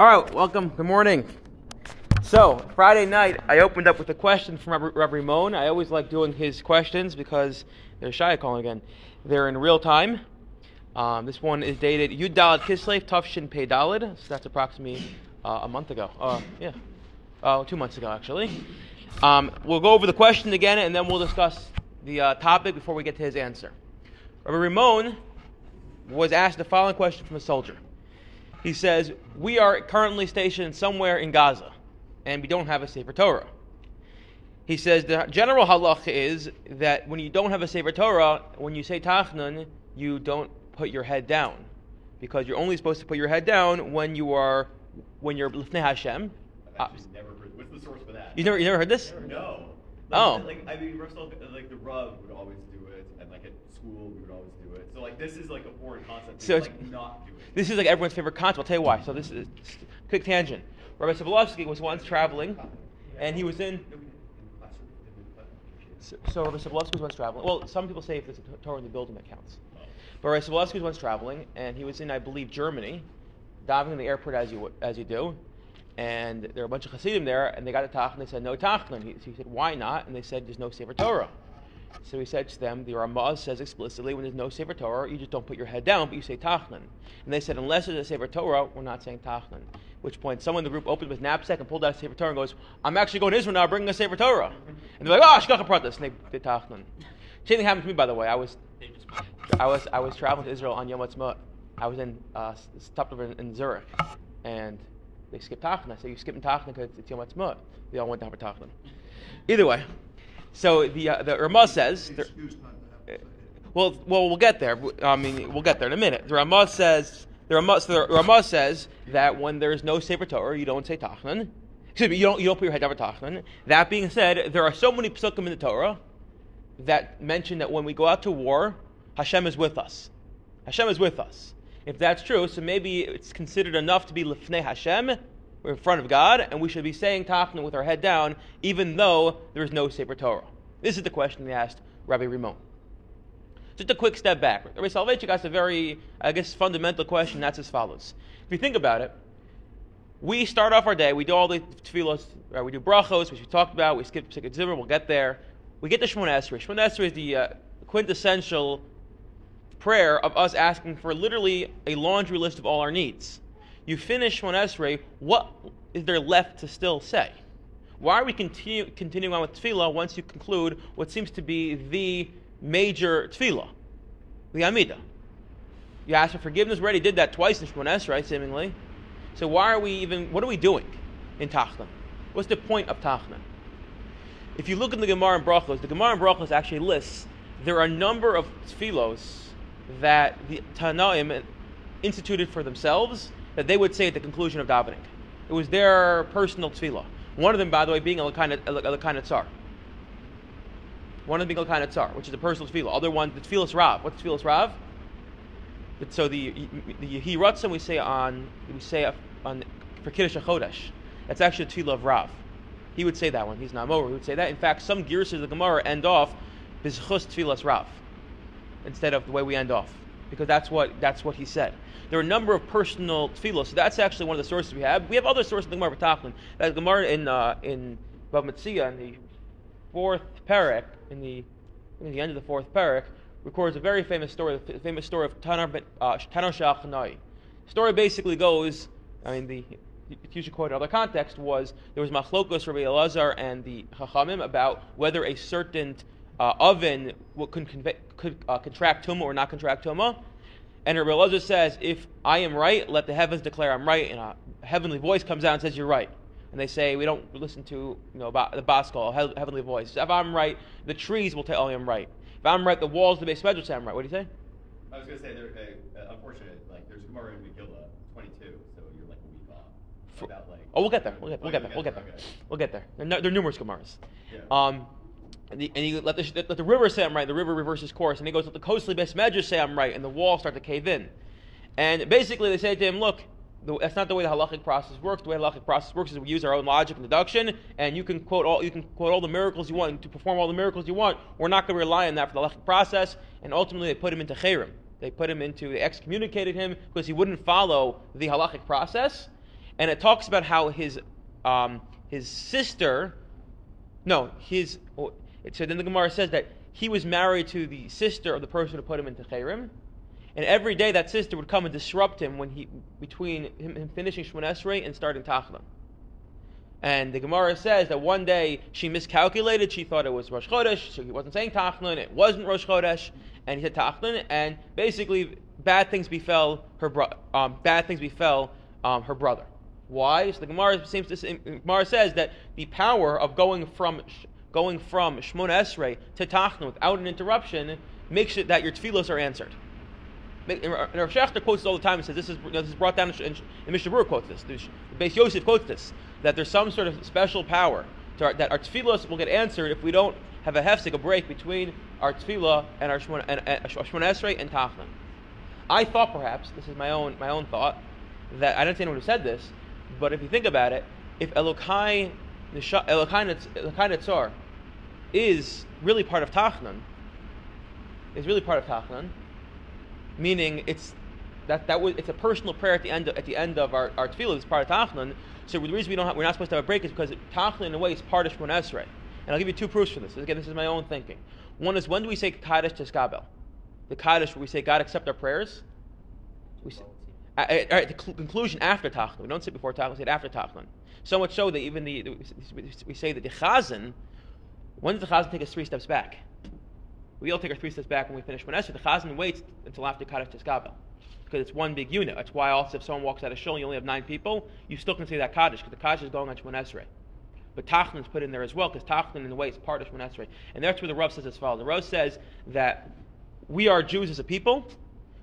All right, welcome. Good morning. So, Friday night, I opened up with a question from Rav Rimon. I always like doing his questions because they're shy calling again. They're in real time. Um, this one is dated Yud Dalad Kislev Tufshin Pei Dalad. So that's approximately uh, a month ago. Uh, yeah, uh, two months ago actually. Um, we'll go over the question again, and then we'll discuss the uh, topic before we get to his answer. Rabbi Rimon was asked the following question from a soldier. He says, We are currently stationed somewhere in Gaza, and we don't have a Sefer Torah. He says the general halach is that when you don't have a Sefer Torah, when you say Tachnun, you don't put your head down. Because you're only supposed to put your head down when you are when you're Lifnei Hashem. I've actually uh, never heard. What's the source for that? You never you never heard this? No. Oh. Like I mean, Russell, like the Rav would always do it, and like at school we would always do it. So like this is like a foreign concept. So like not do it. This is like everyone's favorite concept. I'll tell you why. So this is quick tangent. Rabbi Soloveitchik was once traveling, and he was in. No, we didn't. In the classroom, in the classroom. So, so Rabbi Soloveitchik was once traveling. Well, some people say if there's a Torah in the building that counts. But Rabbi Soloveitchik was once traveling, and he was in, I believe, Germany, diving in the airport as you as you do. And there were a bunch of Hasidim there, and they got a tach, and they said no tachlin. He, he said why not? And they said there's no sefer Torah. So he said to them, the Ramah says explicitly, when there's no sefer Torah, you just don't put your head down, but you say tachlin. And they said unless there's a sefer Torah, we're not saying tachlin. Which point, someone in the group opened his knapsack and pulled out a sefer Torah and goes, "I'm actually going to Israel now, bringing a sefer Torah." And they're like, "Oh, shkacha pratis," and they did. Same thing happened to me, by the way. I was I was I was traveling to Israel on Yom Ha'atzmaut. I was in uh, stopped over in, in Zurich, and they skipped Tachlin. I said, you're skipping Tachlin because it's Yom Ha'atzmaut." They all went down for Tachlin. Either way, so the uh, the Ramah says. the- well, well, we'll get there. I mean, we'll get there in a minute. The Ramah says the Ramah, so the Ramah says that when there is no Sefer Torah, you don't say Tachlin. Excuse me, you don't you don't put your head down for Tachlin. That being said, there are so many psukim in the Torah that mention that when we go out to war, Hashem is with us. Hashem is with us. If that's true, so maybe it's considered enough to be lifnei Hashem, in front of God, and we should be saying Tachna with our head down, even though there is no Sefer Torah. This is the question they asked Rabbi Rimon. Just a quick step back. Rabbi Soloveitchik asked a very, I guess, fundamental question. That's as follows. If you think about it, we start off our day, we do all the tefillos, uh, we do brachos, which we talked about, we skip Sikhat Zimmer, we'll get there. We get to Shemona Esrei. Shemona Esrei is the uh, quintessential prayer of us asking for literally a laundry list of all our needs. You finish Shemona Esrei, what is there left to still say? Why are we continue, continuing on with tefillah once you conclude what seems to be the major tefillah, the Amidah? You ask for forgiveness. We already did that twice in Shemona Esrei, seemingly. So why are we even? What are we doing in Tachna? What's the point of Tachna? If you look in the Gemara and Brachos, the Gemara and Brachos actually lists there are a number of tefillos that the Tanaim instituted for themselves that they would say at the conclusion of davening. It was their personal tefillah. One of them, by the way, being Elokai Netzor. One of them being Elokai Netzor, which is a personal tefillah. Other one, the tefillas Rav. What's tefillas Rav? So the the Yehi Ratzon we say on we say on for Kiddush HaChodesh. That's actually a tefillah of Rav. He would say that one. He's not over. He would say that. In fact, some gears of the Gemara end off Bizchus Tfilas Rav instead of the way we end off, because that's what that's what he said. There are a number of personal tefillos. So that's actually one of the sources we have. We have other sources in the Gemara B'Tachlin. That Gemara in uh, in Bava Metzia, in the fourth parak in the in the end of the fourth parak records a very famous story, the famous story of Tanar uh, Shachanai. Story basically goes, I mean the you should quote in other context was there was machlokos Rabbi Elazar and the Chachamim about whether a certain uh, oven will, could, conve- could uh, contract tumah or not contract tumah. And Rabbi Elazar says, if I am right, let the heavens declare I'm right. And a heavenly voice comes out and says, you're right. And they say, we don't listen to you know, about the bas kol, a heavenly voice. If I'm right, the trees will tell I'm right. If I'm right, the walls of the base measure say I'm right. What do you say? I was gonna say there. Uh, unfortunate, like there's Gemara in Megillah 22, so you're like a week off. For- About like. Oh, we'll get there. We'll get, we'll get there. We'll get there. We'll get there. There are, no, there are numerous Gemaras. Yeah. Um, and, the, and let the, let the river say I'm right. The river reverses course, and he goes, let the coastly best measures say I'm right, and the walls start to cave in. And basically, they say to him, look, the, that's not the way the halachic process works. The way the halachic process works is we use our own logic and deduction, and you can quote all you can quote all the miracles you want to perform all the miracles you want. We're not going to rely on that for the halachic process. And ultimately, they put him into chayrim. They put him into they excommunicated him because he wouldn't follow the halachic process. and it talks about how his um, his sister, no, his. So then the Gemara says that he was married to the sister of the person who put him into Chayrim, and every day that sister would come and disrupt him when he between him, him finishing Shemon Esrei and starting Tachlan. And the Gemara says that one day she miscalculated. She thought it was Rosh Chodesh, so he wasn't saying Tachlin. It wasn't Rosh Chodesh, and he said Tachlin. And basically, bad things befell her. Bro- um, bad things befell um, her brother. Why? So the Gemara seems to Gemara says that the power of going from going from Shmona Esrei to Tachlin without an interruption makes it that your tefillos are answered. And Rav Schachter quotes this all the time and says this is, you know, this is brought down in, in Mishnah quotes this. Beis Yosef quotes this that there's some sort of special power our, that our tefillos will get answered if we don't have a hefsek, a break between our tefillah and our Shemon, and, and, Esrei and Tachlan. I thought perhaps this is my own my own thought that I don't see anyone who said this, but if you think about it, if Elokai Elokai Netzar is really part of Tachlan, is really part of Tachlan, meaning it's that that was it's a personal prayer at the end of, at the end of our, our tefillah. It's part of Tachlan. So the reason we don't have, we're not supposed to have a break is because Tachlin in a way is part of Shmon Esrei. And I'll give you two proofs for this. Again, this is my own thinking. One is when do we say Kaddish Teskabel? The Kaddish where we say God accept our prayers. We say, all right, the cl- conclusion after Tachlin. We don't say before Tachlin, we say it after Tachlin. So much so that even the, we say that the Chazan, when does the Chazan take us three steps back? We all take our three steps back when we finish Shmon Esrei. The Chazan waits until after Kaddish Teskabel because it's one big unit. That's why also if someone walks out of shul and you only have nine people, you still can say that Kaddish because the Kaddish is going on Shemon Esrei. But Tachlin is put in there as well because Tachlin in the way is part of Shemon Esrei. And that's where the Rav says as follows. The Rav says that we are Jews as a people,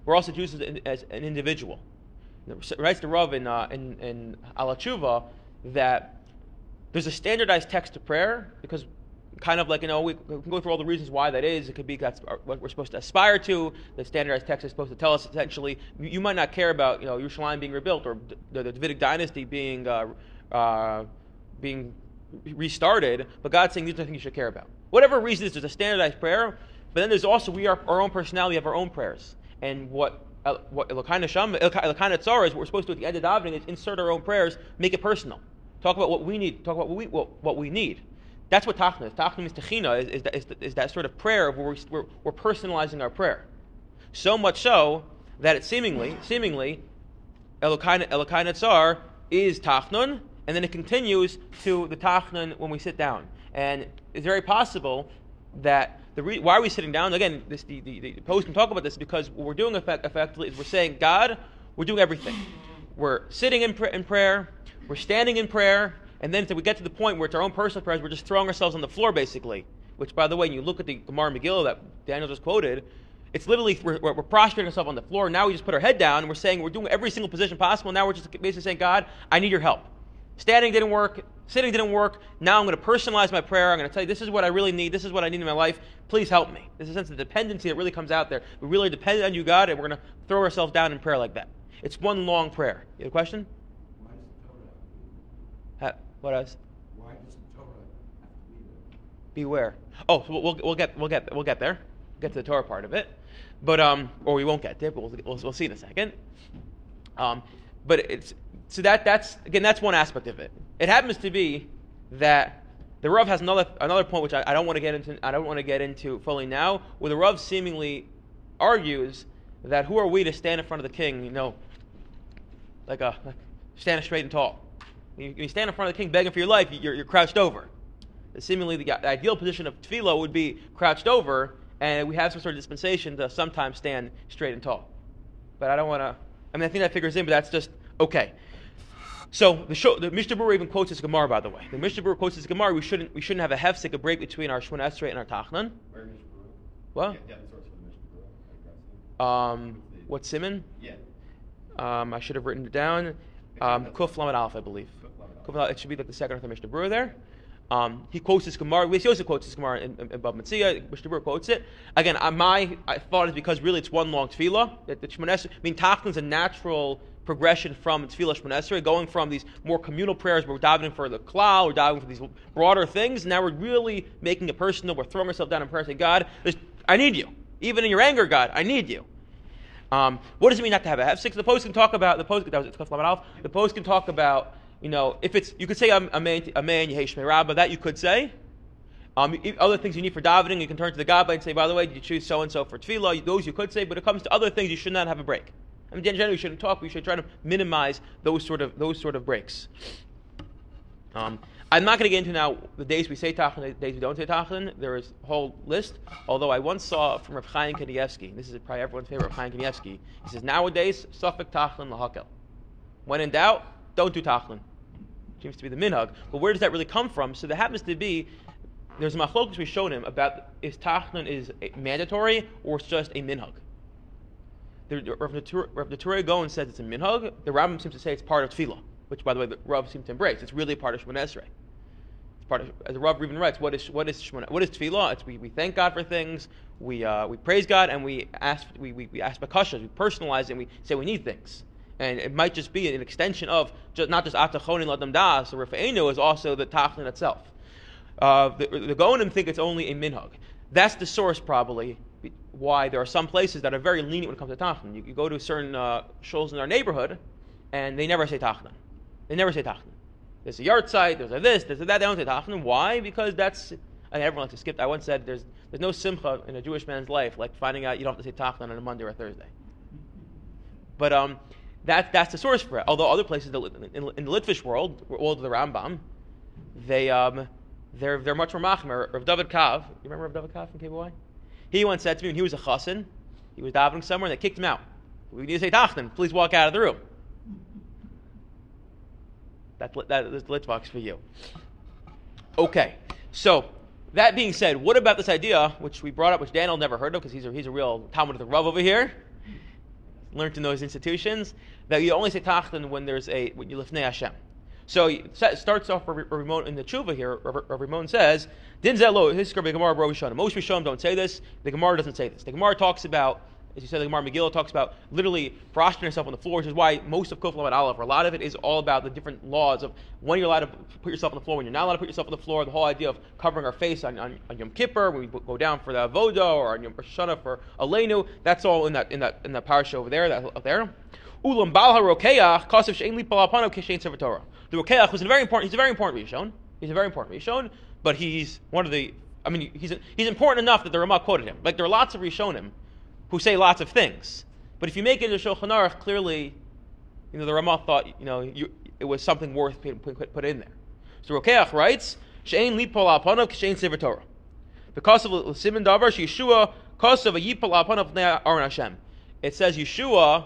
we're also Jews as, as an individual. It writes the Rav in, uh, in, in Alachuva that there's a standardized text to prayer because kind of like, you know, we, can go through all the reasons why that is. It could be that's what we're supposed to aspire to. The standardized text is supposed to tell us essentially, you, might not care about, you know, Yerushalayim being rebuilt or the, the Davidic dynasty being, uh, uh, being restarted, but God's saying these are the things you should care about. Whatever reason is, there's a standardized prayer, but then there's also, we are our own personality, we have our own prayers. And what what Elokana Tzara is, what we're supposed to do at the end of davening is insert our own prayers, make it personal. Talk about what we need. Talk about what we, what, what we need. That's what tachna is. Techina, is, is, is, is, that sort of prayer where we're, we're, we're, personalizing our prayer. So much so that it seemingly, seemingly, Elokai Tsar is tachnun, and then it continues to the tachnun when we sit down. And it's very possible that the re- why are we sitting down? Again, this, the, the, the post can talk about this because what we're doing effect, effectively is we're saying, God, we're doing everything. We're sitting in, pr- in prayer, we're standing in prayer, and then until we get to the point where it's our own personal prayers, we're just throwing ourselves on the floor, basically. Which, by the way, when you look at the Gemara Megillah that Daniel just quoted, it's literally we're, we're, prostrating ourselves on the floor. Now we just put our head down and we're saying we're doing every single position possible. Now we're just basically saying, God, I need your help. Standing didn't work. Sitting didn't work. Now I'm going to personalize my prayer. I'm going to tell you this is what I really need. This is what I need in my life. Please help me. There's a sense of dependency that really comes out there. We really depend on you, God, and we're going to throw ourselves down in prayer like that. It's one long prayer. You have a question? What else? Why the Torah? Beware. Oh, so we'll, we'll get we'll get we'll get there. get to the Torah part of it, but um, or we won't get there. But we'll, we'll, we'll see in a second. Um, but it's so that that's again that's one aspect of it. It happens to be that the Rav has another another point which I, I don't want to get into. I don't want to get into fully now. Where the Rav seemingly argues that who are we to stand in front of the king? You know, like a like stand straight and tall. You, you stand in front of the king begging for your life. You're, you're crouched over seemingly the, the ideal position of tefillah would be crouched over, and we have some sort of dispensation to sometimes stand straight and tall. But I don't want to. I mean, I think that figures in, but that's just okay. So the, show, the Mishnah Berurah even quotes this Gemara, by the way. The Mishnah Berurah quotes this Gemara. We shouldn't we shouldn't have a hefsek, a break between our Shemona Esrei and our Tachnan. What? Yeah, yeah, the source for the Um, what Simon? Yeah. Um, I should have written it down. Um, Kuf Lamed Aleph, I believe. It should be like the second or third Mishnah Berurah there. Um, he quotes this Gemara. We also quotes this Gemara in, in, in Bava Metzia. Mishnah Berurah quotes it. Again, uh, my I thought is because really it's one long tefillah. That the Shmonesri, I mean, Tachlin's a natural progression from tefillah Shmonesri, going from these more communal prayers where we're diving for the klal, we're diving for these broader things. Now we're really making it personal. We're throwing ourselves down in prayer, saying, God, I need you. Even in your anger, God, I need you. Um, what does it mean not to have a six? The post can talk about the post. That was The post can talk about you know if it's you could say a, a man a man yehesh rabba that you could say. Um, other things you need for davening, you can turn to the gabbai and say, by the way, did you choose so and so for tefillah? Those you could say, but it comes to other things, you should not have a break. I mean, generally, we shouldn't talk. We should try to minimize those sort of those sort of breaks. Um, I'm not going to get into now the days we say tachlin, the days we don't say tachlin. There is a whole list. Although I once saw from Rav Chaim Kanievsky, this is probably everyone's favorite Rav Chaim Kanievsky. He says nowadays suffik tachlin lahakel. When in doubt, don't do tachlin. Seems to be the minhag. But where does that really come from? So there happens to be there's a machlokas we showed him about is tachlin is mandatory or it's just a minhag. The Rav Natronai Gaon says it's a minhag. The Rambam seems to say it's part of tefillah which by the way the Rav seems to embrace. It's really part of. It's part of, as the Rav even writes, what is what is Shemona, what is tefillah? It's we, we thank God for things, we uh, we praise God, and we ask we we, we ask bakashas, we personalize and we say we need things. And it might just be an extension of just, not just atachonin ladam das, or rafeinu is also the tachlin itself. Uh, the, the Gonim think it's only a minhag. That's the source probably why there are some places that are very lenient when it comes to tachlin. You, you go to certain uh, shuls in our neighborhood, and they never say tachlin. They never say tachnun. There's a yahrzeit, there's a this, there's a that. They don't say tachnun. Why? Because that's and everyone likes to skip. I once said there's there's no simcha in a Jewish man's life like finding out you don't have to say tachnun on a Monday or a Thursday. But um, that that's the source for it. Although other places in, the Litvish world, world of the Rambam, they um, they're they're much more machmer. Rav David Kav, you remember Rav David Kav from KBY? He once said to me when he was a chassan, he was davening somewhere and they kicked him out. We need to say tachnun. Please walk out of the room. That, that is Litvaks for you. Okay, so that being said, what about this idea, which we brought up, which Daniel never heard of because he's a, he's a real Talmud of the Rav over here, learned in those institutions, that you only say tachlin when there's a, when you lifnei Hashem. So it starts off Rimon in the tshuva here. Rimon says, "Din zelo his Gemara Most Rishonim don't say this. The Gemara doesn't say this. The Gemara talks about as you said, the Gemara Megillah talks about literally prostrating yourself on the floor, which is why most of Kuf Lamed Aleph, a lot of it is all about the different laws of when you're allowed to put yourself on the floor, when you're not allowed to put yourself on the floor, the whole idea of covering our face on, on, on Yom Kippur, when we go down for the Avoda, or on Yom Shana for Aleinu, that's all in that in that in that parasha over there, that up there. Ulam Balha Rokeach, Kasav Shein Lipal Apano Kishain Torah. The Rokeach was a very important. He's a very important Rishon. He's a very important Rishon, but he's one of the. I mean, he's he's important enough that the Ramah quoted him. Like there are lots of Rishonim who say lots of things. But if you make it into Shulchan Aruch, clearly, you know, the Ramah thought, you know, you, it was something worth put, put, in there. So Rokeach writes, She'ein lipol alpanav k'shein sefer Torah. Because of Simon Davar, Yeshua, because of a yipol alpanav Aron Hashem. It says Yeshua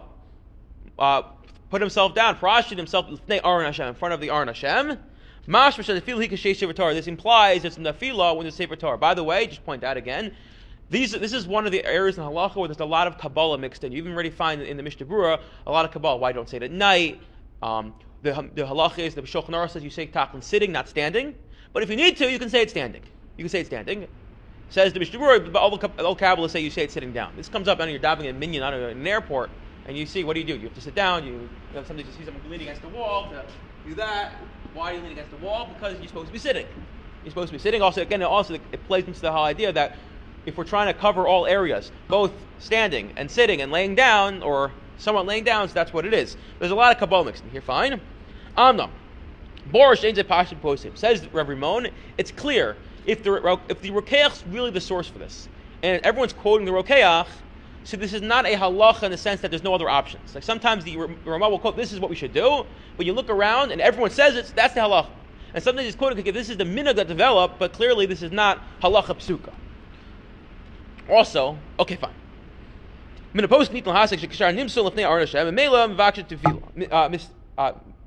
uh, put himself down, prostrated himself Aron Hashem, in front of the Aron Hashem. This implies it's nafila when the Sefer Torah. By the way, just point out again, these, this is one of the areas in halacha where there's a lot of Kabbalah mixed in. You even already find in the Mishnah Berurah a lot of Kabbalah. Why don't say it at night? Um, the, the halacha is the Shulchan says you say tachlin sitting, not standing. But if you need to, you can say it standing. You can say it standing. Says the Mishnah Berurah, but all the Kabbalists say you say it sitting down. This comes up when you're diving in minyan on an airport, and you see what do you do? You have to sit down. You, you have somebody to see someone leaning against the wall to do that. Why are you leaning against the wall? Because you're supposed to be sitting. You're supposed to be sitting. Also, again, also it plays into the whole idea that if we're trying to cover all areas, both standing and sitting and laying down, or somewhat laying down, so that's what it is. There's a lot of Kabbalah mixing here, fine. Amna. Borish ain't Pasha Posim. Says Rav Rimon, it's clear if the if the Rokeach is really the source for this, and everyone's quoting the Rokeach, so this is not a halacha in the sense that there's no other options. Like sometimes the Ramah will quote, "This is what we should do," but you look around and everyone says it. That's the halacha. And sometimes he's quoting, "This is the minhag that developed, but clearly this is not halacha psuka." Also, okay, fine. Min post nitl hasik shekshar nimsul lefnei aron Hashem and mela mvakshet tefila uh, mis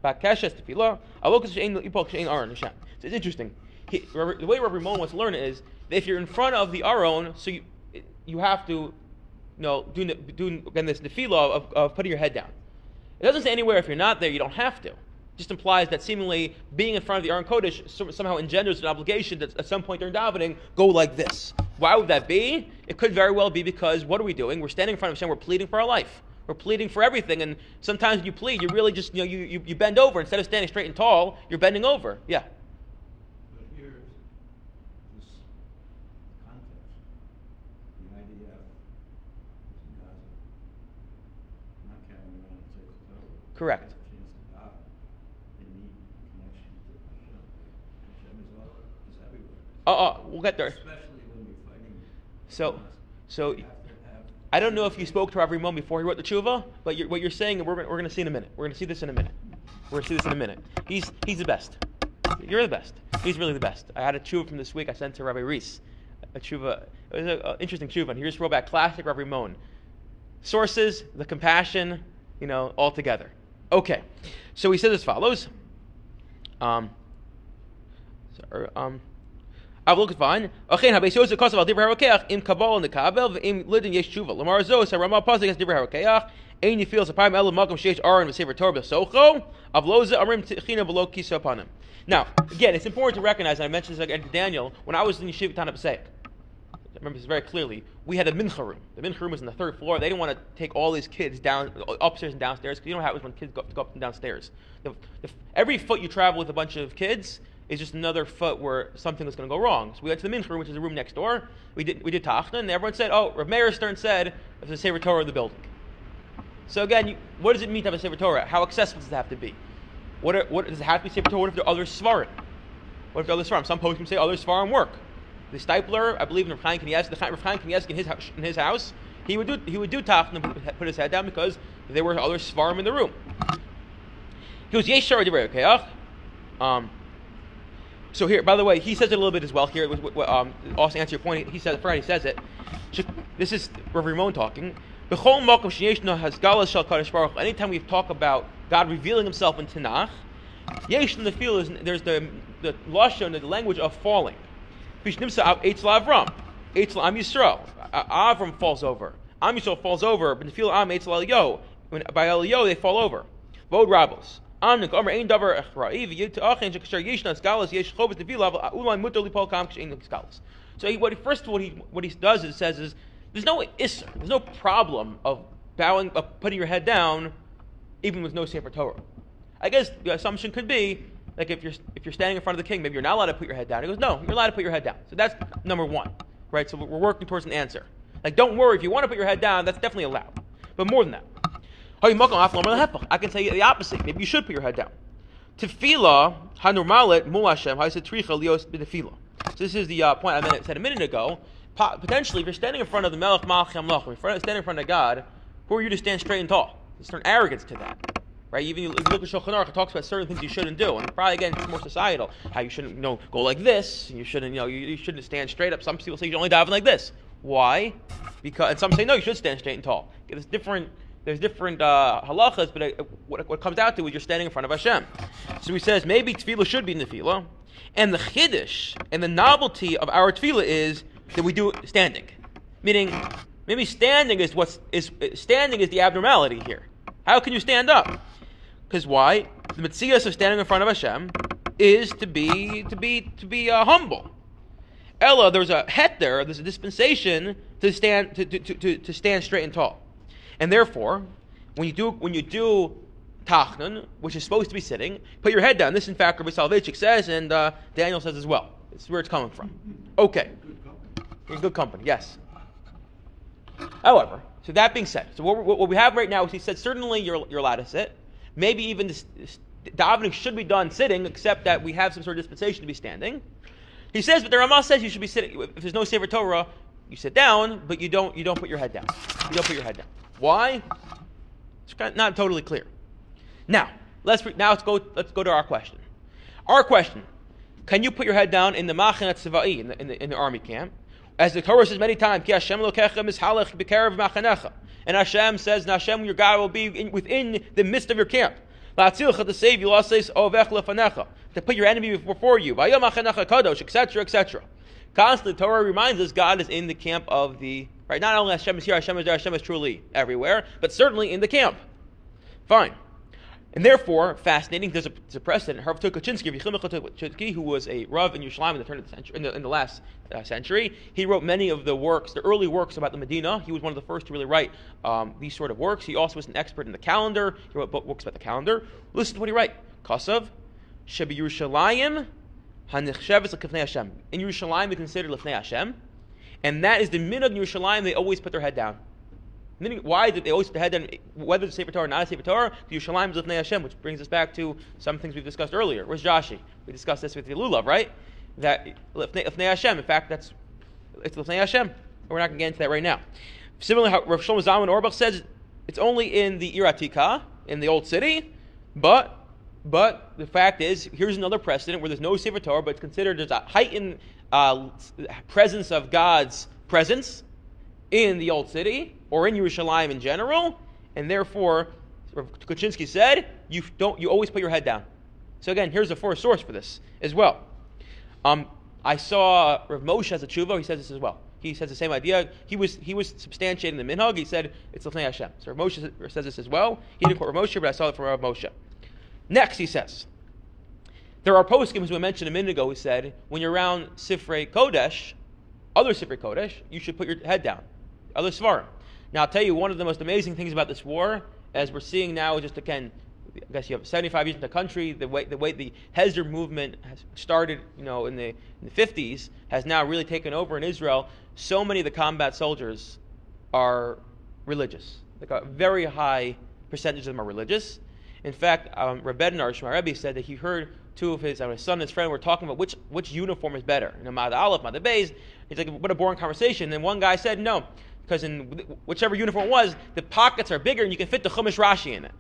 bakeshes tefila alokas shein ipol shein aron. So it's interesting. He, the way Rabbi Rimon wants to learn it is that if you're in front of the aron, so you you have to, you know, do do again this tefillah of, of putting your head down. It doesn't say anywhere if you're not there, you don't have to just implies that seemingly being in front of the Aron Kodesh somehow engenders an obligation that at some point during davening go like this. Why would that be? It could very well be because what are we doing? We're standing in front of Hashem, we're pleading for our life. We're pleading for everything, and sometimes when you plead, you really just, you know, you, you, you bend over. Instead of standing straight and tall, you're bending over. Yeah. But here's this context. The idea of not carrying around saying. Correct. Oh, uh, we'll get there. So, so I don't know if you spoke to Rav Rimon before he wrote the tshuva, but you're, what you're saying, we're, we're going to see in a minute. We're going to see this in a minute. We're going to see this in a minute. He's, he's the best. You're the best. He's really the best. I had a tshuva from this week I sent to Rabbi Reese. A tshuva. It was an interesting tshuva. And he just wrote back classic Rav Rimon. Sources, the compassion, you know, all together. Okay. So he says as follows. Um, sorry, um, Avlok. Achen habes yosef kosav al dibra harokeach im kabal and the kabel im lidin yesh. Lamar zos harama pasuk as dibra harokeach. Ein yifil sapayim elam makom sheish aron v'sever torah b'socho. Avloza amrim tichina v'lo kisa upanim. Now, again, it's important to recognize, and I mentioned this again to Daniel, when I was in Yeshiva Tanah Pesach, I remember this very clearly, we had a mincha room. The mincha room was in the third floor. They didn't want to take all these kids down upstairs and downstairs because you know how it was when kids go up, go up and downstairs. The, the, every foot you travel with a bunch of kids, is just another foot where something was going to go wrong. So we went to the Mincha room, which is the room next door. We did we did Tachna, and everyone said, "Oh, Rav Meir Stern said there's a Sefer Torah in the building." So again, you, what does it mean to have a Sefer Torah? How accessible does it have to be? What, are, what does it have to be Sefer Torah? What if there are other Svarim? What if there are other Svarim? Some poskim say other Svarim work. The Steipler, I believe in Rav Chaim Kanievsky, the Rav Chaim Kanievsky in his house, in his house, he would do he would do Tachna, put, his head down because there were other Svarim in the room. He was Yeshar Um, so here, by the way, he says it a little bit as well. Here, um, also answer your point. He says, Friday says it. This is Rav Rimon talking. Anytime we talk about God revealing Himself in Tanakh, yesh in the field is there's the the lashon, the language of falling. Avram, Am Yisrael. Avram falls over. Am Yisrael falls over. But the field Am Eitzel yo. By yo they fall over. Vod So what he first what he what he does is says is there's no isser, there's no problem of bowing, of putting your head down, even with no sefer Torah. I guess the assumption could be like if you're if you're standing in front of the king, maybe you're not allowed to put your head down. He goes, no, you're allowed to put your head down. So that's number one, right? So we're working towards an answer. Like, don't worry if you want to put your head down, that's definitely allowed. But more than that. I can tell you the opposite. Maybe you should put your head down. Tefillah hanormalit mul Hashem tricha lios b'tefillah. So this is the uh, point I said a minute ago. Potentially, if you're standing in front of the Melech Malach Yamlach, if you're standing in front of God, who are you to stand straight and tall? There's certain arrogance to that. Right? Even if you look at Shulchan Aruch, it talks about certain things you shouldn't do, and probably again it's more societal. How you shouldn't, you know, go like this. You shouldn't, you know, you, shouldn't stand straight up. Some people say you should only dive like this. Why? Because and some say no, you should stand straight and tall. There's different there's different uh, halachas, but uh, what, what comes out to is you're standing in front of Hashem. So he says maybe tefillah should be in tefillah, and the chiddush and the novelty of our tefillah is that we do it standing, meaning maybe standing is what's is standing is the abnormality here. How can you stand up? Because why? The mitzvah of standing in front of Hashem is to be to be to be uh, humble. Ella, there's a het there, there's a dispensation to stand to, to, to, to stand straight and tall. And therefore, when you do when you do tachnan, which is supposed to be sitting, put your head down. This, in fact, Rabbi Soloveitchik says, and uh, Daniel says as well. It's where it's coming from. Okay. In good company, yes. However, so that being said, so what, what, we have right now is he said certainly you're, you're allowed to sit. Maybe even this, this, davening should be done sitting, except that we have some sort of dispensation to be standing. He says, but the Ramah says you should be sitting. If there's no Sefer Torah, you sit down, but you don't you don't put your head down. You don't put your head down. Why? It's not totally clear. Now, let's re- now let's go let's go to our question. Our question: Can you put your head down in the machinat tzivai in the, in the in the army camp? As the Torah says many times, and Hashem says, and Hashem says, Hashem, your God will be in, within the midst of your camp. To save you, says, ovech lefanecha. to put your enemy before you, Vayom machanecha kadosh, etc., etc. Constantly, Torah reminds us God is in the camp of the Right? Not only Hashem is here, Hashem is there, Hashem is truly everywhere, but certainly in the camp. Fine. And therefore, fascinating, there's a, there's a precedent. Harv Tukachinsky, who was a Rav in Yerushalayim in the turn of the century, in the, in the last uh, century, he wrote many of the works, the early works about the Medina. He was one of the first to really write um, these sort of works. He also was an expert in the calendar. He wrote books about the calendar. Listen to what he wrote. Kasav, Shebi Yerushalayim, Hanichsheves Hashem. In Yerushalayim, we consider Lefnei Hashem. And that is the minhag in Yerushalayim, they always put their head down. Why did they always put the head down, whether it's Sefer Torah or not a Sefer Torah? Yerushalayim is Lifnei Hashem, which brings us back to some things we've discussed earlier. Where's Joshi? We discussed this with the Lulav, right? That Lifnei Hashem, in fact, that's it's Lifnei Hashem. We're not going to get into that right now. Similarly, how Rav Shlomo Zalman Auerbach says it's only in the Iratika, in the old city, but but the fact is, here's another precedent where there's no Sefer Torah, but it's considered as a heightened uh, presence of God's presence in the old city or in Yerushalayim in general, and therefore, Tukachinsky said, you don't you always put your head down. So again, here's a fourth source for this as well. Um, I saw Rav Moshe as a tshuva. He says this as well. He says the same idea. He was he was substantiating the minhag. He said it's Lefnei Hashem. So Rav Moshe says this as well. He didn't quote Rav Moshe, but I saw it from Rav Moshe. Next, he says there are poskim, as we mentioned a minute ago, who said when you're around Sifrei Kodesh, other Sifrei Kodesh, you should put your head down other Svarim. Now, I'll tell you one of the most amazing things about this war, as we're seeing now, just again, I guess you have 75 years in the country. The way the way the Hesder movement has started, you know, in the, in the 50s, has now really taken over in Israel. So many of the combat soldiers are religious. Like a very high percentage of them are religious. In fact, um, Rebednar Shmar Rebbe said that he heard two of his, his son and his friend were talking about which which uniform is better. You know, Mad Aleph, Mad Beis. He's like, what a boring conversation. And one guy said, no, because in whichever uniform it was, the pockets are bigger and you can fit the Chumash Rashi in it.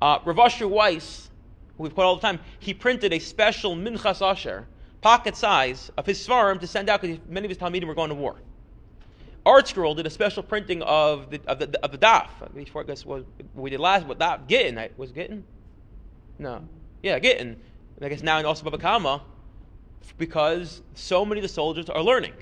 Uh, Rav Asher Weiss, who we've quoted all the time, he printed a special Minchas Asher, pocket size, of his Svarim to send out because many of his Talmidim were going to war. ArtScroll did a special printing of the of the, of the daf. I guess was we did last, what daf Gittin was Gittin? No, yeah, Gittin. I guess now also Baba Kama, because so many of the soldiers are learning.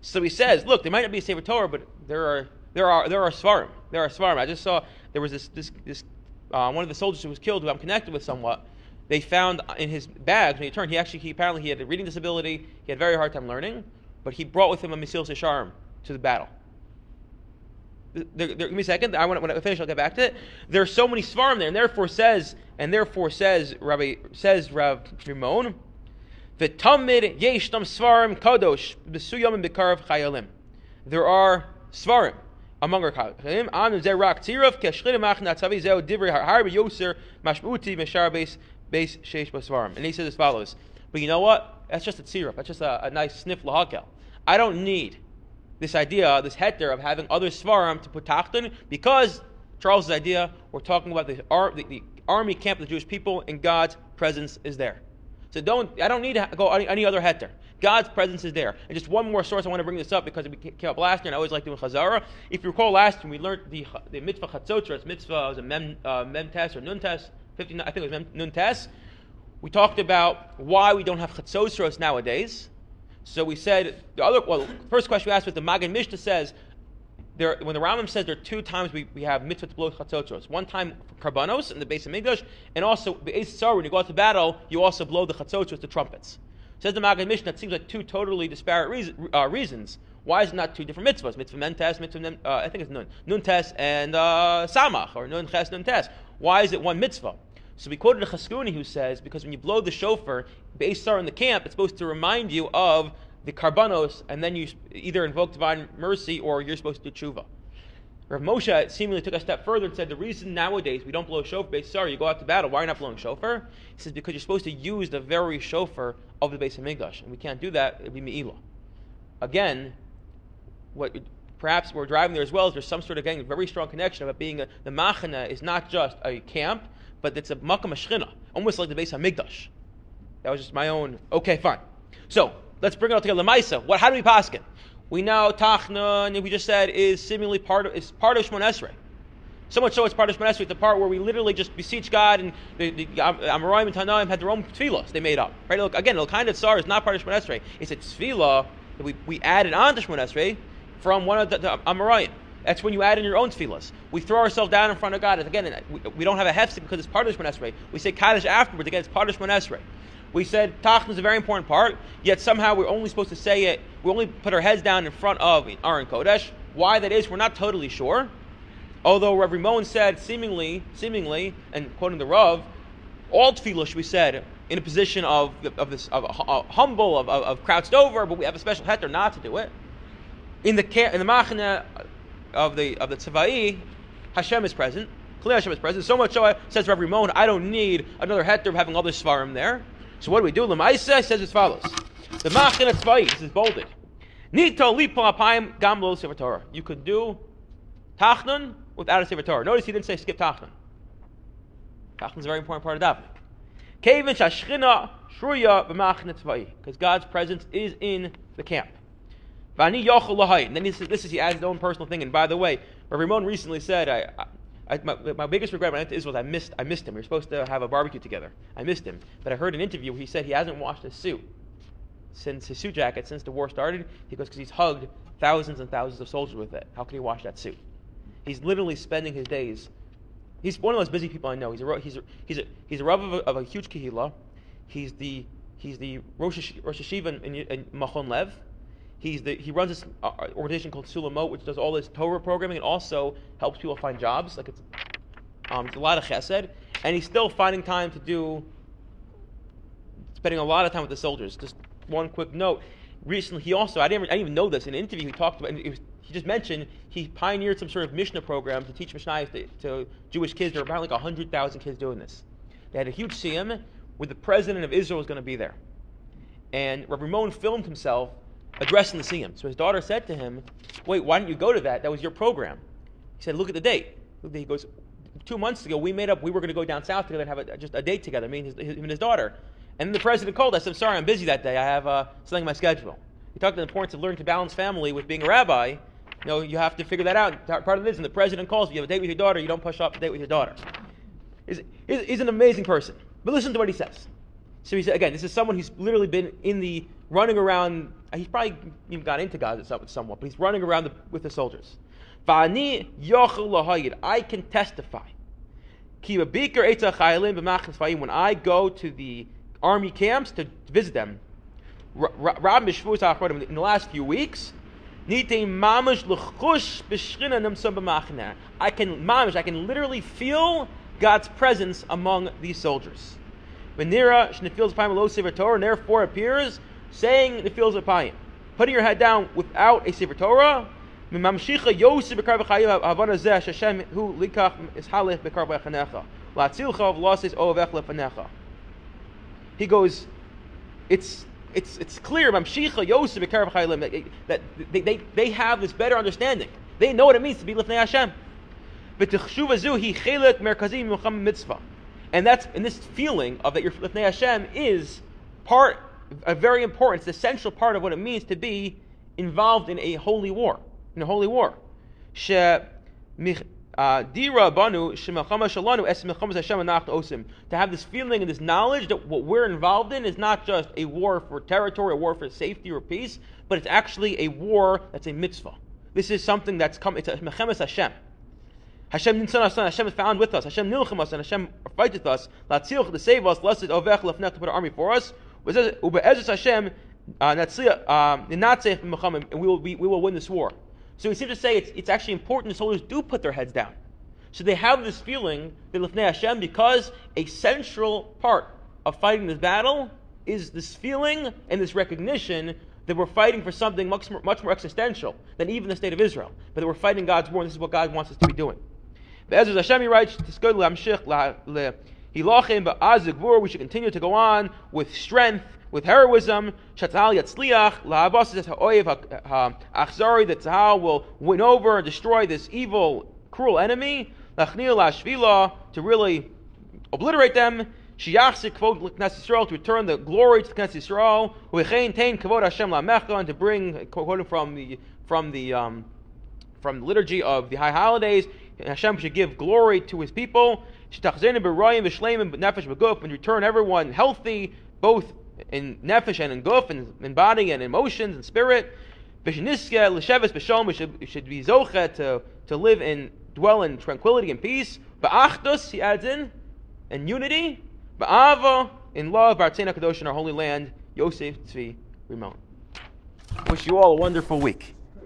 So he says, look, there might not be a Sefer Torah, but there are there are there are svarim. There are svarim. I just saw there was this this this uh, one of the soldiers who was killed, who I'm connected with somewhat. They found in his bags when he turned. He actually he, apparently he had a reading disability. He had a very hard time learning, but he brought with him a Mesilas Yesharim to the battle. There, there, give me a second. I want when I finish, I'll get back to it. There are so many svarim there, and therefore says, and therefore says Rabbi says Rav Rimon V'tamid yeshtam svarim kadosh b'suyam b'karav chayalim. There are svarim among our chayalim. Anu zerak tirav keshchinim ach natzavi zeo divrei har yoser mashmuti meshar base base sheish basvarim. And he says as follows. But you know what? That's just a tziruf. That's just a, a nice sniff lahakel. I don't need this idea, this heter of having other svarim to put tachton because Charles's idea, we're talking about the, the, the army camp of the Jewish people, and God's presence is there. So don't, I don't need to go any, any other heter. God's presence is there. And just one more source, I want to bring this up because it came up last year, and I always like doing Chazara. If you recall last year, we learned the, the mitzvah Chatzotzer, it's mitzvah, was a mem, uh, mem test or nun test, 59, I think it was mem, nun test. We talked about why we don't have Chatzotzeros nowadays. So we said, the other, well, first question we asked was the Maggid Mishnah says, there, when the Rambam says there are two times we, we have mitzvah to blow chatzotros. One time for karbanos in the base of Migdash, and also Sor when you go out to battle, you also blow the chatzotros, the trumpets. Says the Maggid Mishnah, it seems like two totally disparate reason, uh, reasons. Why is it not two different mitzvahs? Mitzvah mentes, mitzvah uh, I think it's nun, nun tes and uh, samach, or nun ches, nun tes. Why is it one mitzvah? So we quoted a Chizkuni who says because when you blow the shofar, Beisar in the camp, it's supposed to remind you of the karbanos, and then you either invoke divine mercy or you're supposed to do tshuva. Rav Moshe seemingly took a step further and said the reason nowadays we don't blow shofar, sorry, you go out to battle, why are you not blowing shofar? He says because you're supposed to use the very shofar of the base of Migdash, and we can't do that, it'd be Me'ilah. Again, what perhaps we're driving there as well is there's some sort of getting a very strong connection about being a, the machana is not just a camp, but it's a makam ashchina, almost like the base of Migdash. That was just my own. Okay, fine. So let's bring it all together. Lemaisa. What? How do we paskin? We know Tachna, we just said, is seemingly part of is part of Shmon Esrei. So much so it's part of Shmon Esrei, the part where we literally just beseech God, and the, the Amoraim and Tanaim had their own tefillah they made up. Right? Look, again, the kind of Tsar is not part of Shmon Esrei. It's a tefillah that we, we added on to Shmon Esrei from one of the, the Amoraim. That's when you add in your own tefillahs. We throw ourselves down in front of God. Again, we, don't have a hefsek because it's part of Shmon Esrei. We say Kaddish afterwards. Again, it's part of Shmon Esrei. We said Tachna is a very important part, yet somehow we're only supposed to say it, we only put our heads down in front of Aron Kodesh. Why that is, we're not totally sure. Although Rav Rimon said, seemingly, seemingly, and quoting the Rav, all tefillah should be said in a position of, of this of, of humble, of, of, crouched over, but we have a special heter not to do it. In the in the machane, of the of the tzavai, Hashem is present. Clearly Hashem is present. So much so, uh, says Rabbi Rimon, I don't need another heter of having all this svarim there. So what do we do? Lemaisa says as follows: The machin tzvai. This is bolded. Nito lipa apayim gam lo Torah. You could do tachnun without a sefer Torah. Notice he didn't say skip tachnun. Tachnun is a very important part of davening. Shruya. Because God's presence is in the camp. Vani yochel. And then this is, this is he adds his own personal thing. And by the way, Rabbi Rimon recently said, I, I, my, my, biggest regret when I went to Israel I missed, I missed him. We were supposed to have a barbecue together. I missed him. But I heard an interview where he said he hasn't washed his suit since his suit jacket since the war started. He goes because he's hugged thousands and thousands of soldiers with it. How can he wash that suit? He's literally spending his days. He's one of the most busy people I know. He's a he's a, he's a, he's a rav of a, of a huge kehillah. He's the he's the Rosh, Rosh Yeshiva in, in Machon Lev. He's the, he runs this uh, organization called Sulamot, which does all this Torah programming and also helps people find jobs. Like it's, um, it's a lot of chesed, and he's still finding time to do, spending a lot of time with the soldiers. Just one quick note: recently, he also I didn't, I didn't even know this in an interview. He talked about, was, he just mentioned he pioneered some sort of Mishnah program to teach Mishnah to, to Jewish kids. There are about like hundred thousand kids doing this. They had a huge siyum where the president of Israel was going to be there, and Rabbi Rimon filmed himself addressing the Siyam. So his daughter said to him, Wait, why didn't you go to that? That was your program. He said, Look at the date. He goes, Two months ago, we made up, we were going to go down south together and have a, just a date together, me and his, him and his daughter. And then the president called us. I'm sorry, I'm busy that day. I have uh, something in my schedule. He talked about the importance of learning to balance family with being a rabbi. You know, you have to figure that out. Part of this, and the president calls, if you have a date with your daughter, you don't push off the date with your daughter. He's, he's, he's an amazing person. But listen to what he says. So he said, again, this is someone who's literally been in the running around. He's probably even got into Gaza somewhat, but he's running around the, with the soldiers. I can testify. When I go to the army camps to visit them, in the last few weeks, I can mamish, I can literally feel God's presence among these soldiers. And therefore appears saying nefils payim, putting your head down without a sefer Torah. Lefanecha. He goes, it's it's it's clear that they, they they have this better understanding. They know what it means to be lifnei Hashem. But zu he chelik merkazim mitzvah. And that's and this feeling of that you're Lifnei Hashem is part, a very important, it's essential part of what it means to be involved in a holy war, in a holy war. Uh. To have this feeling and this knowledge that what we're involved in is not just a war for territory, a war for safety or peace, but it's actually a war that's a mitzvah. This is something that's come. It's a mechemes Hashem. Hashem Ninsan Hashem, Hashem is found with us. Hashem Nilchim us, and Hashem fights with us. Latzilch to save us. Blessed Ovech Lefnech to put an army for us. Ube'ezus Hashem uh, Natzech and we will we, we will win this war. So he seems to say it's, it's actually important the soldiers do put their heads down. So they have this feeling that Lefnei Hashem because a central part of fighting this battle is this feeling and this recognition that we're fighting for something much more, much more existential than even the state of Israel, but that we're fighting God's war and this is what God wants us to be doing. Be'ezus Hashem, he writes, Tiskod le'amshich le'hilachim ba'az we should continue to go on with strength, with heroism, shatal yatzliach, la'abas es ha'oyev ha'achzari, that Tzahal will win over and destroy this evil, cruel enemy, la'chnil la'ashvila, to really obliterate them, Shiyachzik kvod Knesset Yisrael to return the glory to Knesset Yisrael. U'chein tein kavod Hashem la'mecha and to bring quoting from the from the um, from the liturgy of the high holidays. Hashem should give glory to his people. And return everyone healthy, both in nefesh and in guf, and in body and emotions and spirit. We should, should be zoche to, to live and dwell in tranquility and peace. Ba'achdus, he adds in, and unity. Ba'ava, in love, Bartzena Kadosh in our holy land. Yosef Tzvi Rimon. Wish you all a wonderful week.